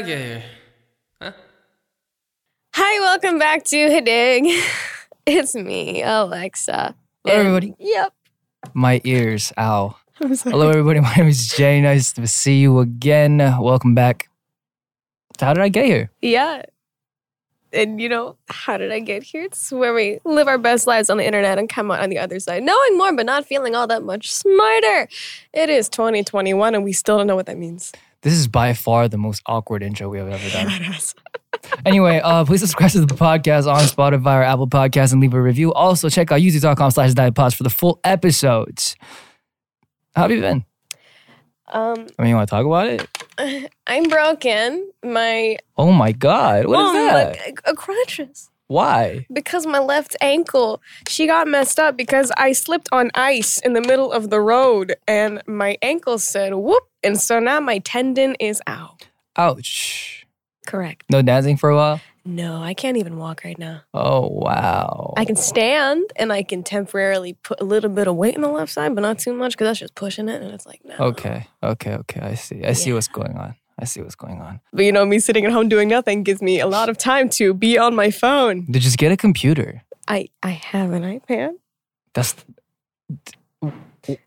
I get here? Hi, welcome back to Hadig. It's me, Alexa. Hello, And- everybody. Yep. My ears, ow. Hello, everybody. My name is Jae. Nice to see you again. Welcome back. How did I get here? Yeah. And you know, how did I get here? It's where we live our best lives on the internet and come out on the other side, knowing more but not feeling all that much smarter. It is 2021 and we still don't know what that means. This is by far the most awkward intro we have ever done. anyway, uh, please subscribe to the podcast on Spotify or Apple Podcasts and leave a review. Also, check out youtube.com slash dietpods for the full episodes. How have you been? Um, I mean, you want to talk about it? I'm broken. My Oh my God. What is that? like a, a crutches. Why? because my left ankle she got messed up because i slipped on ice in the middle of the road and my ankle said whoop and so now my tendon is out Ouch. correct No dancing for a while? no i can't even walk right now Oh, wow. i can stand and i can temporarily put a little bit of weight on the left side but not too much because that's just pushing it and it's like no Okay, okay, okay. I see. I see what's going on. I see what's going on. but you know me sitting at home doing nothing gives me a lot of time to be on my phone To just get a computer. i i have an ipad That's.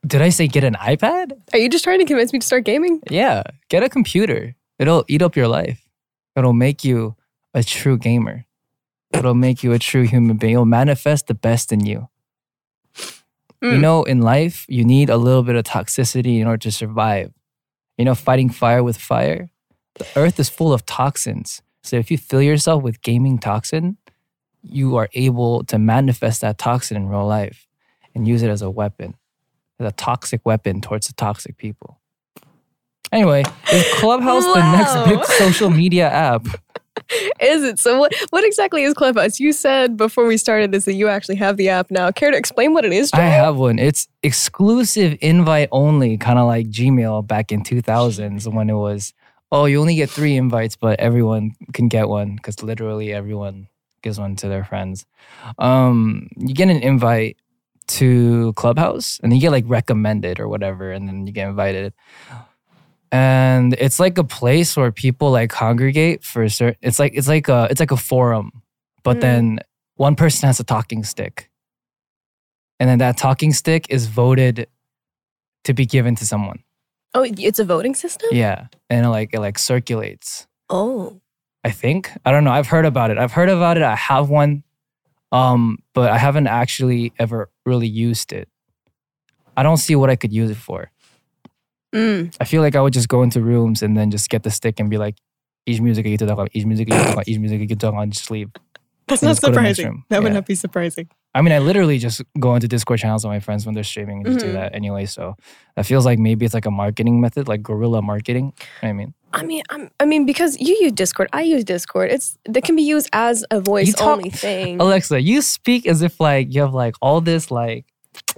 Did I say get an iPad? are you just trying to convince me to start gaming Yeah, get a computer. It'll eat up your life. It'll make you a true gamer. It'll make you a true human being. It'll manifest the best in you. You Mm. know, in life, you need a little bit of toxicity in order to survive. You know, fighting fire with fire. The earth is full of toxins. So if you fill yourself with gaming toxin, you are able to manifest that toxin in real life and use it as a weapon, as a toxic weapon towards the toxic people. Anyway, is Clubhouse the next big social media app? Is it? So what what exactly is Clubhouse? You said before we started this that you actually have the app now. Care to explain what it is, I have one. It's exclusive invite only, kind of like Gmail back in 2000s when it was, oh, you only get three invites, but everyone can get one because literally everyone gives one to their friends. Um, you get an invite to Clubhouse and then you get like recommended or whatever, and then you get invited. And it's like a place where people like congregate for a certain. It's like it's like a it's like a forum, but Mm. then one person has a talking stick and then that talking stick is voted to be given to someone. Oh, it's a voting system? Yeah, and it like it like circulates. Oh. I think I don't know. I've heard about it. I've heard about it. I have one, um, but I haven't actually ever really used it. I don't see what I could use it for. Mm. I feel like I would just go into rooms and then just get the stick and be like, each music you talk about, each music you talk about, each music you talk on, just leave. That's And not just go to the next surprising. That would Yeah. not be surprising. I mean, I literally just go into Discord channels with my friends when they're streaming and just Mhm. do that anyway. So that feels like maybe it's like a marketing method, like guerrilla marketing. You know I mean, I mean, I'm, I mean, because you use Discord, I use Discord. It's that can be used as a voice talk- only thing. Alexa, you speak as if like you have like all this like.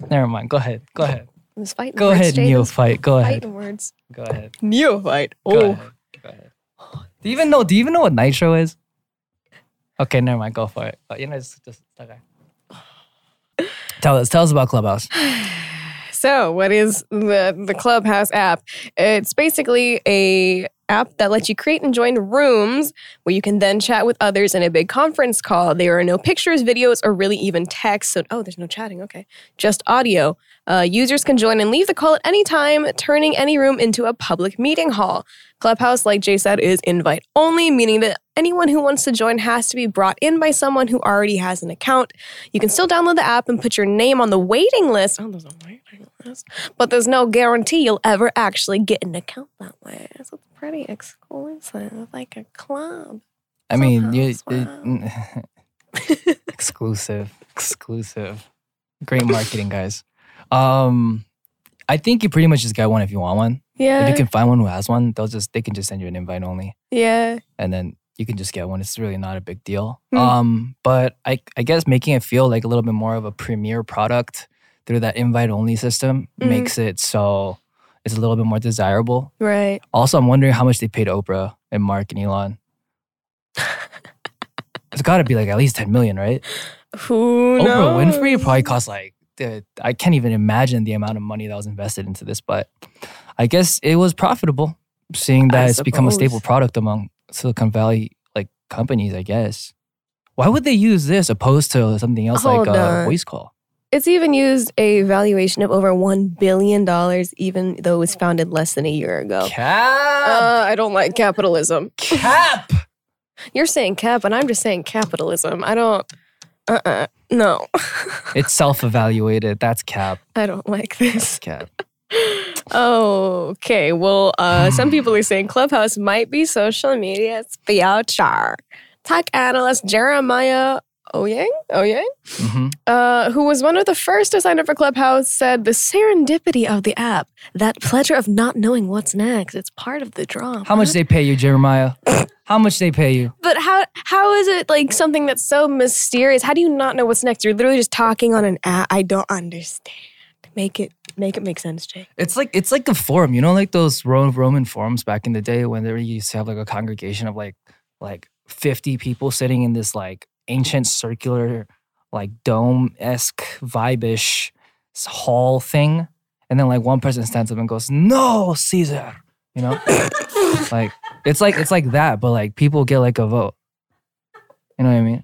Never mind. Go ahead. Go ahead. This fighting Go words, ahead, Jae, neophyte. Go ahead. Fighting words. Go ahead. Neophyte. Go Oh. ahead. Go ahead. Do you even know? Do you even know what nitro is? Okay, never mind. Go for it. But, you know, just, just okay. Tell us. Tell us about Clubhouse. So, what is the the Clubhouse app? It's basically a app that lets you create and join rooms where you can then chat with others in a big conference call. There are no pictures, videos, or really even text. So, oh, there's no chatting. Okay, just audio. Uh, users can join and leave the call at any time, turning any room into a public meeting hall. Clubhouse, like Jae said, is invite only, meaning that anyone who wants to join has to be brought in by someone who already has an account. You can still download the app and put your name on the waiting list. Oh, there's a waiting list. But there's no guarantee you'll ever actually get an account that way. So it's pretty exclusive, like a club. I mean, you, exclusive. Exclusive. Great marketing, guys. Um, I think you pretty much just get one if you want one. Yeah. If you can find one who has one, they'll just they can just send you an invite only, yeah. and then you can just get one. It's really not a big deal. Hmm. Um, but I I guess making it feel like a little bit more of a premier product through that invite only system Mhm. makes it so it's a little bit more desirable. Right. Also, I'm wondering how much they paid Oprah and Mark and Elon. it's got to be like at least 10 million, right? Who knows? Oprah Winfrey probably cost like the, I can't even imagine the amount of money that was invested into this, but I guess it was profitable, seeing that I it's become a staple product among Silicon Valley like companies. I guess. Why would they use this opposed to something else Hold like a voice call? It's even used a valuation of over $1 billion, even though it was founded less than a year ago. Cap, Uh, I don't like capitalism. cap. You're saying cap, and I'm just saying capitalism. I don't, uh uh no. It's self-evaluated. That's cap. I don't like this. Cap. Okay, well, uh, some people are saying Clubhouse might be social media's future. Tech analyst Jeremiah Owyang, Owyang, hmm uh, who was one of the first to sign up for Clubhouse, said the serendipity of the app, that pleasure of not knowing what's next, it's part of the draw. How much they pay you, Jeremiah? How much they pay you? But how how is it like something that's so mysterious? How do you not know what's next? You're literally just talking on an app. I don't understand. Make it make it make sense, Jake. It's like it's like a forum, you know, like those Ro- Roman forums back in the day when they used to have like a congregation of like like fifty people sitting in this like ancient circular like dome esque vibe-ish hall thing, and then like one person stands up and goes, "No, Caesar," you know, like it's like it's like that, but like people get like a vote. You know what I mean?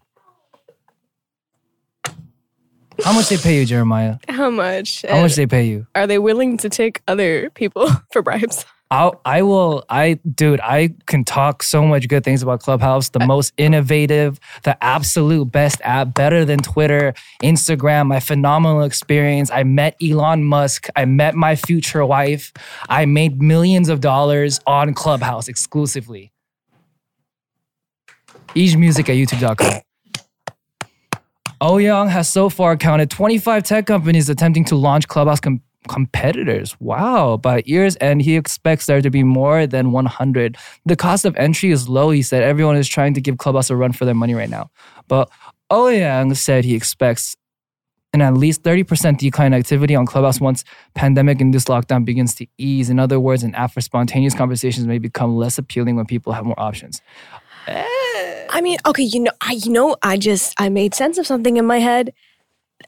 How much they pay you, Jeremiah? How much? How much they pay you? are they willing to take other people for bribes? I'll, I will, I, dude, I can talk so much good things about Clubhouse, the most innovative, the absolute best app, better than Twitter, Instagram, my phenomenal experience. I met Elon Musk. I met my future wife. I made millions of dollars on Clubhouse exclusively. Each music at youtube.com. Owyang oh has so far counted 25 tech companies attempting to launch Clubhouse com- competitors. Wow. By year's end, he expects there to be more than 100. The cost of entry is low. He said everyone is trying to give Clubhouse a run for their money right now. But Owyang said he expects an at least 30% decline in activity on Clubhouse once pandemic-induced lockdown begins to ease. In other words, an app for spontaneous conversations may become less appealing when people have more options. Eh. I mean, okay, you know, I you know, I just I made sense of something in my head.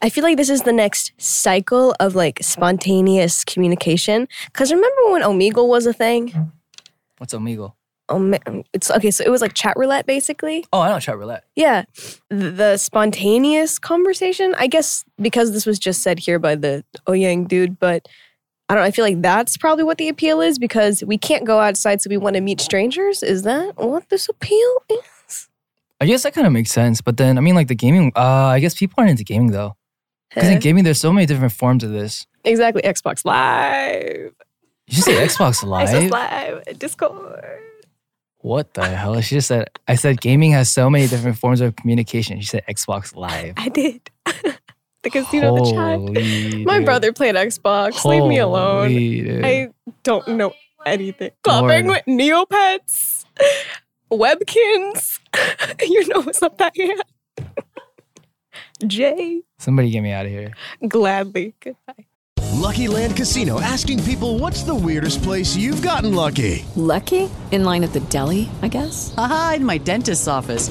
I feel like this is the next cycle of like spontaneous communication. Cause remember when Omegle was a thing? What's Omegle? Ome- it's okay, so it was like chat roulette basically. Oh, I know chat roulette. Yeah. The, the spontaneous conversation, I guess because this was just said here by the Owyang dude, but I don't I feel like that's probably what the appeal is because we can't go outside so we want to meet strangers. Is that what this appeal is? I guess that kind of makes sense. But then, I mean, like the gaming, uh, I guess people aren't into gaming though. Because in gaming, there's so many different forms of this. Exactly. Xbox Live. You just say Xbox Live? Xbox Live. Discord. What the hell? She just said, I said gaming has so many different forms of communication. She said Xbox Live. I did. the casino, the chat. Holy My brother played Xbox. Leave me alone. Dude. I don't know anything. Clubbing with Neopets, Webkinz. you know what's up that here. Jae, Somebody get me out of here. gladly. Goodbye. Lucky Land Casino asking people what's the weirdest place you've gotten lucky? Lucky? In line at the deli, I guess? Aha, in my dentist's office.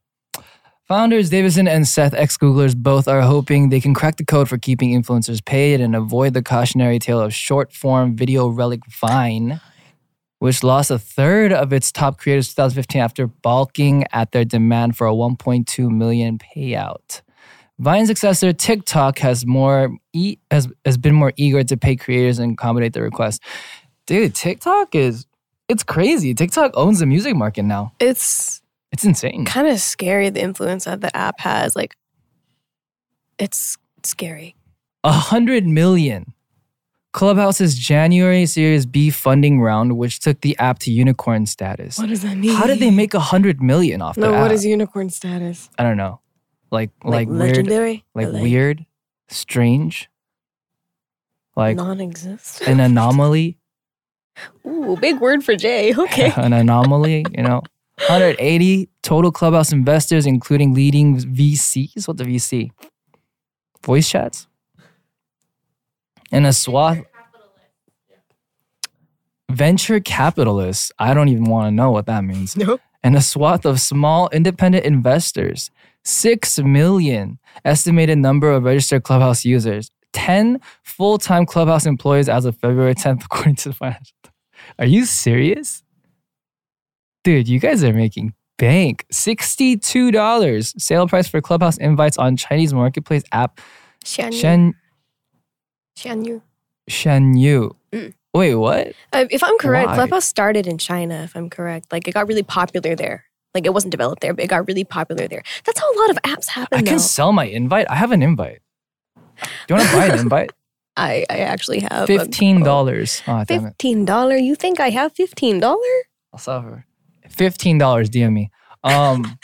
Founders Davison and Seth, ex Googlers, both are hoping they can crack the code for keeping influencers paid and avoid the cautionary tale of short form video relic Vine, which lost a third of its top creators in 2015 after balking at their demand for a 1.2 million payout. Vine's successor TikTok has more e- has has been more eager to pay creators and accommodate their requests. Dude, TikTok is it's crazy. TikTok owns the music market now. It's It's insane. kind of scary the influence that the app has. Like, it's scary. A hundred million. Clubhouse's January Series B funding round, which took the app to unicorn status. What does that mean? How did they make a hundred million off No, the app? what is unicorn status? I don't know. Like Like, like, weird, legendary? like, Or, like- weird, strange, like Non-existent. an anomaly, Ooh, big word for Jae. Okay. an anomaly. You know, 180 total clubhouse investors, including leading VCs. What the VC? Voice chats. And a swath. Venture capitalists. I don't even want to know what that means. Nope. and a swath of small independent investors. 6 million estimated number of registered Clubhouse users. 10 full time Clubhouse employees as of February 10th, according to the financial. Are you serious? Dude, you guys are making bank. $62 sale price for Clubhouse invites on Chinese marketplace app. Shen Xian Yu. Mm. Wait, what? Uh, if I'm correct, Why? Clubhouse started in China. If I'm correct, like it got really popular there. Like it wasn't developed there, but it got really popular there. That's how a lot of apps happen. I can sell my invite. I have an invite. Do you want to buy an invite? I I actually have Fifteen dollars. Oh! Fifteen dollar? You think I have fifteen dollar? I'll sell for fifteen dollars. DM me. Um,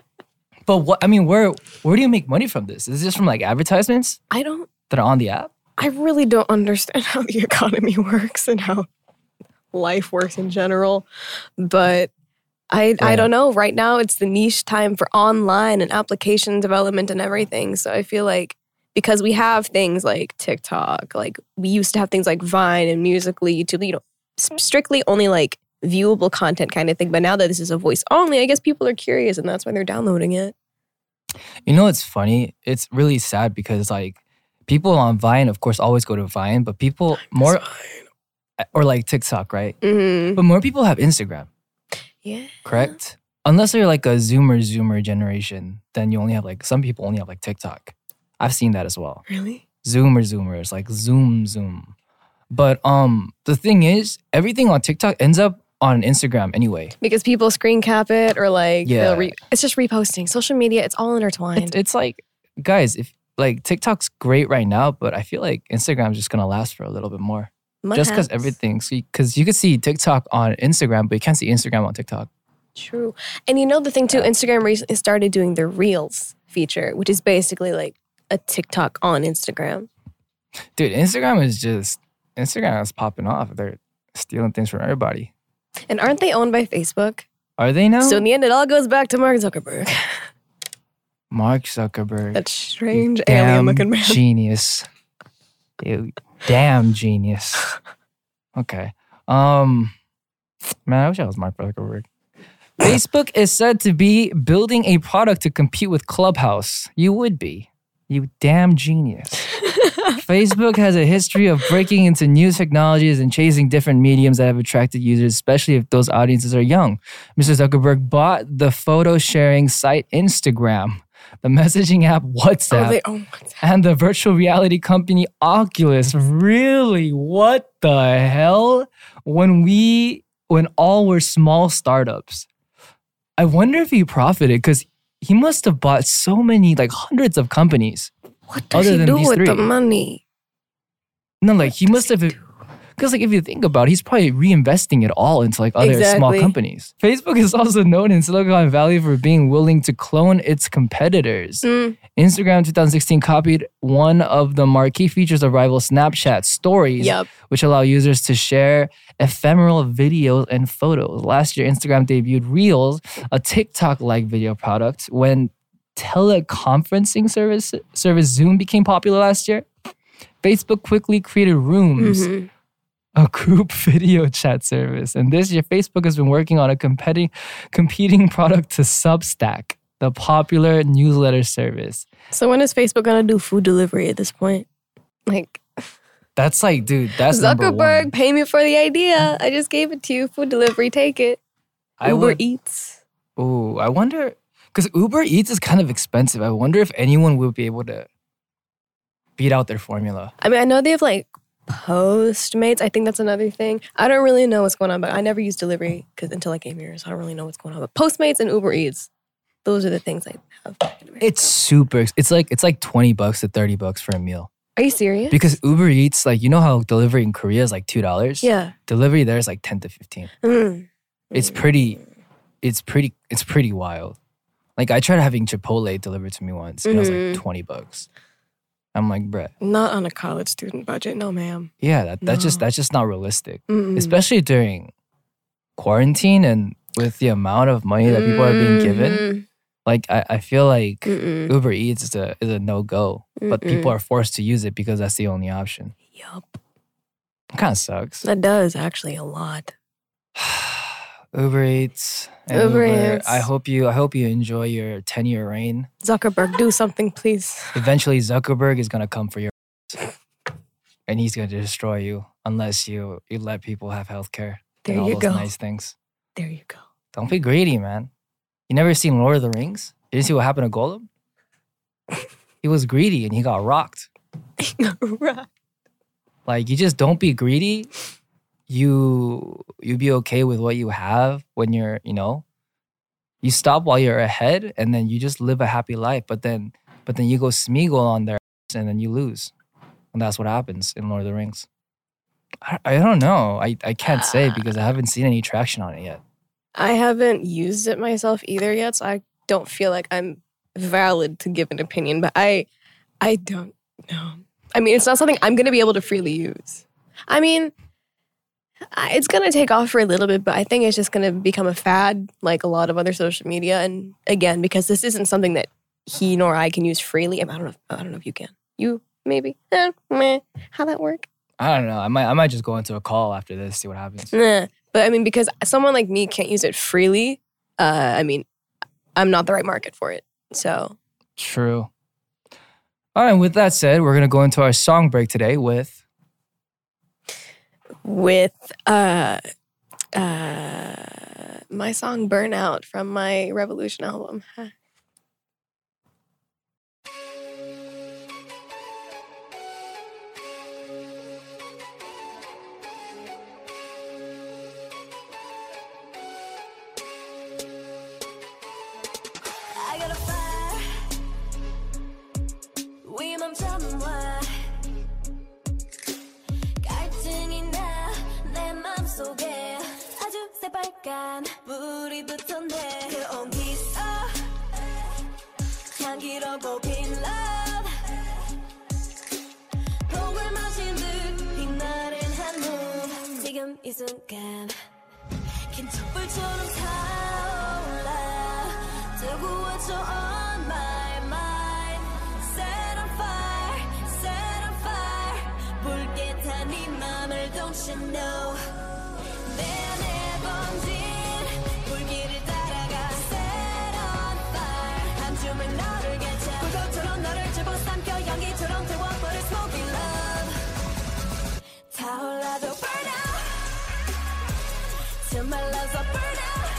but what? I mean, where where do you make money from this? Is this from like advertisements I don't. that are on the app? I really don't understand how the economy works and how life works in general. But I I Yeah. don't know. Right now, it's the niche time for online and application development and everything. So I feel like because we have things like TikTok, like we used to have things like Vine and Musical.ly, YouTube, you know, s- strictly only like viewable content kind of thing. But now that this is a voice only, I guess people are curious and that's why they're downloading it. You know, it's funny. It's really sad because like people on Vine, of course, always go to Vine, but people more or like TikTok, right? Mm-hmm. But more people have Instagram, Yeah. correct? Unless you're like a Zoomer Zoomer generation, then you only have like some people only have like TikTok. I've seen that as well. Really? Zoomer Zoomers, like Zoom Zoom. But um, the thing is, everything on TikTok ends up on Instagram anyway. Because people screen cap it or like Yeah. they'll re- it's just reposting. Social media, it's all intertwined. It's, it's like, guys, if like TikTok's great right now, but I feel like Instagram's just gonna last for a little bit more. just because everything, because you could see TikTok on Instagram, but you can't see Instagram on TikTok. True. And you know the thing too, Instagram recently started doing the Reels feature, which is basically like a TikTok on Instagram. Dude, Instagram is just Instagram is popping off. They're stealing things from everybody. And aren't they owned by Facebook? Are they now? So in the end, it all goes back to Mark Zuckerberg. Mark Zuckerberg. that strange alien looking man. genius. You damn genius. Okay. Um man, I wish I was Mark Zuckerberg. Facebook is said to be building a product to compete with Clubhouse. You would be. You damn genius. Facebook has a history of breaking into new technologies and chasing different mediums that have attracted users, especially if those audiences are young. Mr. Zuckerberg bought the photo sharing site Instagram, the messaging app WhatsApp, Oh, they WhatsApp. and the virtual reality company Oculus. Really? What the hell? When we, when all were small startups, I wonder if he profited because he must have bought so many, like hundreds of companies. What does he do with the money? No, like he must have. Because like if you think about it, he's probably reinvesting it all into like other small companies. Facebook is also known in Silicon Valley for being willing to clone its competitors. Mm. Instagram 2016 copied one of the marquee features of rival Snapchat stories, Yep. which allow users to share ephemeral videos and photos. Last year, Instagram debuted Reels, a TikTok-like video product, when teleconferencing service service Zoom became popular last year. Facebook quickly created Rooms, Mhm. A group video chat service. And this year, Facebook has been working on a competing, competing product to Substack, the popular newsletter service. So when is Facebook gonna do food delivery at this point? Like That's like, dude, that's Zuckerberg, pay me for the idea. I just gave it to you. Food delivery, take it. I Uber would, Eats. Oh, I wonder, Because Uber Eats is kind of expensive. I wonder if anyone will be able to beat out their formula. I mean, I know they have like Postmates. I think that's another thing. I don't really know what's going on, but I never used delivery because until I came here, so I don't really know what's going on. But Postmates and Uber Eats, those are the things I have. It's super. It's like it's like twenty bucks to thirty bucks for a meal. Are you serious? Because Uber Eats, like you know how delivery in Korea is like two dollars. yeah. Delivery there is like ten to fifteen. Mm. It's pretty. It's pretty. It's pretty wild. Like I tried having Chipotle delivered to me once. and It was like twenty bucks. I'm like, bruh. Not on a college student budget, no, ma'am. Yeah, that, that's just that's just not realistic. Mm-mm. Especially during quarantine and with the amount of money that people are being given. Like I, I feel like Mm-mm. Uber Eats is a is a no go, but people are forced to use it because that's the only option. Yup. Kind of sucks. That does actually a lot. Uber Eats. and Uber Eats. I hope you I hope you enjoy your ten year reign. Zuckerberg, do something, please. Eventually, Zuckerberg is gonna come for your, and he's gonna destroy you unless you you let people have healthcare There and all you those go. nice things. There you go. Don't be greedy, man. You never seen Lord of the Rings? You didn't see what happened to Gollum? he was greedy and he got rocked. right. Like you just don't be greedy. You you be okay with what you have when you're, you know, you stop while you're ahead and then you just live a happy life. But then but then you go Smeagol on there and then you lose. And that's what happens in Lord of the Rings. I, I don't know. I, I can't say ah. because I haven't seen any traction on it yet. I haven't used it myself either yet, so I don't feel like I'm valid to give an opinion, but I I don't know. I mean, it's not something I'm going to be able to freely use. I mean, it's going to take off for a little bit, but I think it's just going to become a fad like a lot of other social media and again, because this isn't something that he nor I can use freely. I don't know if, I don't know if you can. You maybe. Eh, meh. How that work? I don't know. I might I might just go into a call after this, see what happens. Nah. But I mean, because someone like me can't use it freely, uh, I mean, I'm not the right market for it. So True. All right, with that said, we're gonna go into our song break today with with uh, uh, my song "Burnout" from my Revolution album. 새빨간 불이 붙었네. 그 온기 속 향기롭고 빈 love. 독을 마신 듯 빛나는 한몸 지금 이 순간 긴 촛불처럼 타올라. 뜨거워져 on my mind? Set on fire, set on fire. 붉게 탄네 맘을 don't you know Till my love's a burn out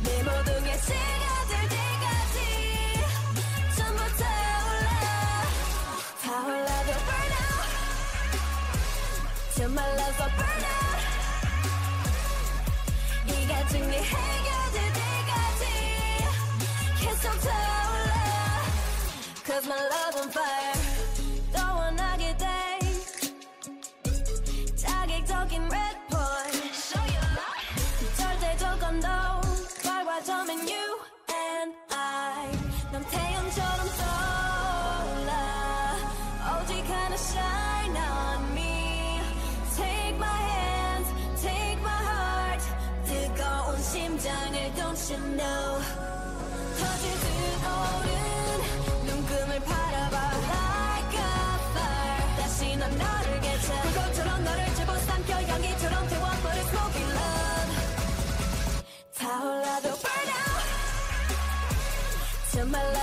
내 모든 게 시가 될 때까지 전부 타올라 타올라도 burn out Till my love's a burn out 이 갈증이 해결될 때까지 계속 타올라 Cause my love on fire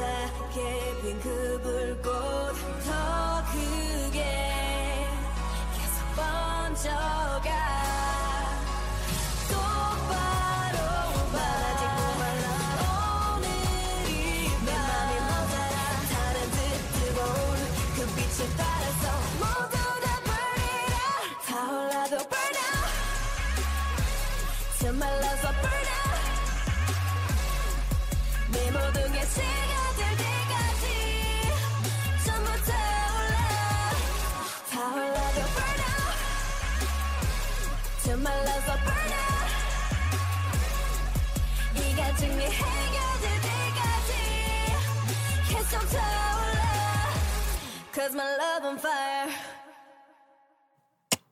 작게 핀 그 불꽃 더 크게 계속 번져가 증이 해결될 때까지 계속 타올라 Cause my love on fire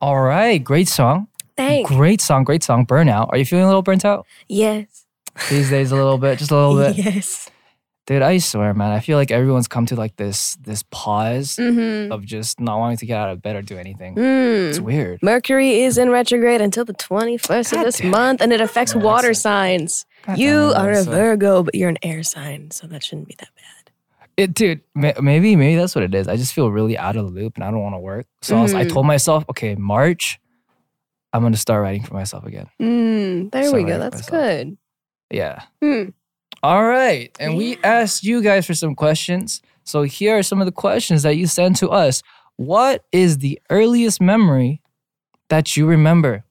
All right, great song. Thanks. Great song, great song. Burnout. Are you feeling a little burnt out Yes. these days? A little bit, just a little bit. Yes. Dude, I swear, man. I feel like everyone's come to like this this pause Mm-hmm. of just not wanting to get out of bed or do anything. It's Mm. weird. Mercury is in retrograde until the 21st of this month, and it affects water signs. you damn are a. Virgo, but you're an air sign, so that shouldn't be that bad. It, dude, ma- maybe maybe that's what it is. I just feel really out of the loop and I don't want to work. So I, was, I Mhm. told myself, okay, March, I'm gonna start writing for myself again. Mm, there So we go. That's good. Yeah. Hmm. All right. And we asked you guys for some questions. So here are some of the questions that you sent to us. What is the earliest memory that you remember?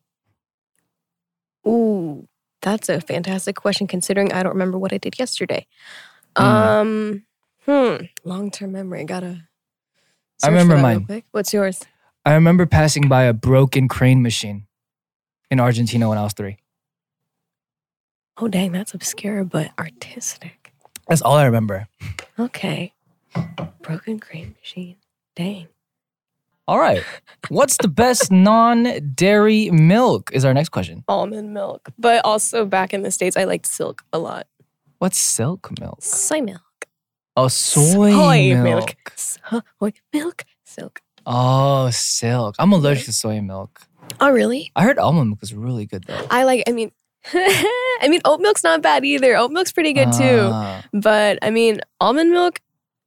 Ooh, that's a fantastic question considering I don't remember what I did yesterday. Mm. Um, hmm, long term memory. Gotta. I remember mine. What's yours? I remember passing by a broken crane machine in Argentina when I was three. Oh, dang, that's obscure but artistic. That's all I remember. Okay. Broken cream machine. Dang. All right. What's the best non dairy milk? Is our next question. Almond milk. But also back in the States, I liked silk a lot. What's silk milk? Soy milk. Oh, soy, Soy milk. Soy milk. Silk. Oh, silk. I'm allergic to soy milk. Oh, really? I heard almond milk is really good though. I like, I mean, I mean, oat milk's not bad either. Oat milk's pretty good too. Ah. But I mean, almond milk,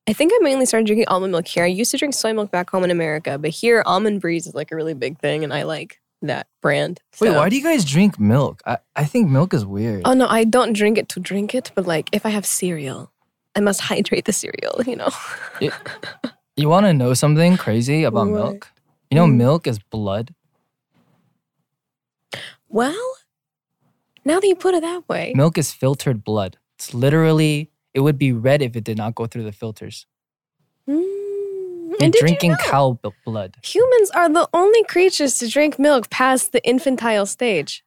I think I mainly started drinking almond milk here. I used to drink soy milk back home in America, but here, almond breeze is like a really big thing, and I like that brand. Wait, why do you guys drink milk? I, I think milk is weird. Oh no, I don't drink it to drink it, but like if I have cereal, I must hydrate the cereal, you know? It- you want to know something crazy about What? milk? You know, Mm. milk is blood. well, now that you put it that way. Milk is filtered blood. It's literally, it would be red if it did not go through the filters. Mm, You're and did you drinking know? cow b- blood. Humans are the only creatures to drink milk past the infantile stage.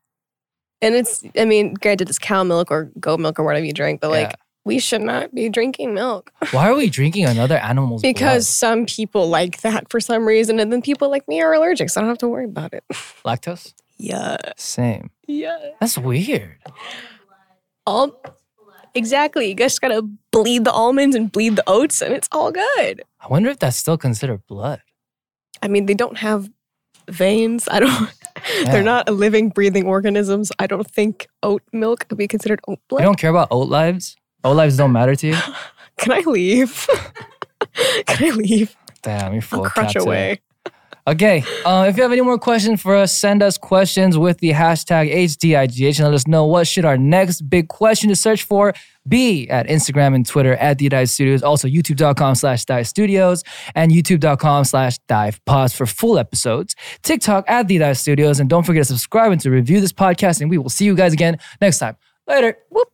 And it's, I mean, granted, it's cow milk or goat milk or whatever you drink, but like, Yeah. we should not be drinking milk Why are we drinking another animal's because some people like that for some reason. And then people like me are allergic, so I don't have to worry about it. Lactose? Yeah. Same. Yeah. That's weird. All, exactly. You guys gotta bleed the almonds and bleed the oats, and it's all good. I wonder if that's still considered blood. I mean, they don't have veins. I don't. Yeah. They're not living, breathing organisms. I don't think oat milk could be considered oat blood. You don't care about oat lives? Oat lives don't matter to you? Can I leave? Can I leave? Damn, you're full I'll of crutch eh? away. Okay, uh, if you have any more questions for us, send us questions with the hashtag HDIGH and let us know what should our next big question to search for be at Instagram and Twitter at The Dive Studios, also youtube.com slash Dive Studios and youtube.com slash Dive Pause for full episodes, TikTok at The Dive Studios, and don't forget to subscribe and to review this podcast, and we will see you guys again next time. Later. Whoop.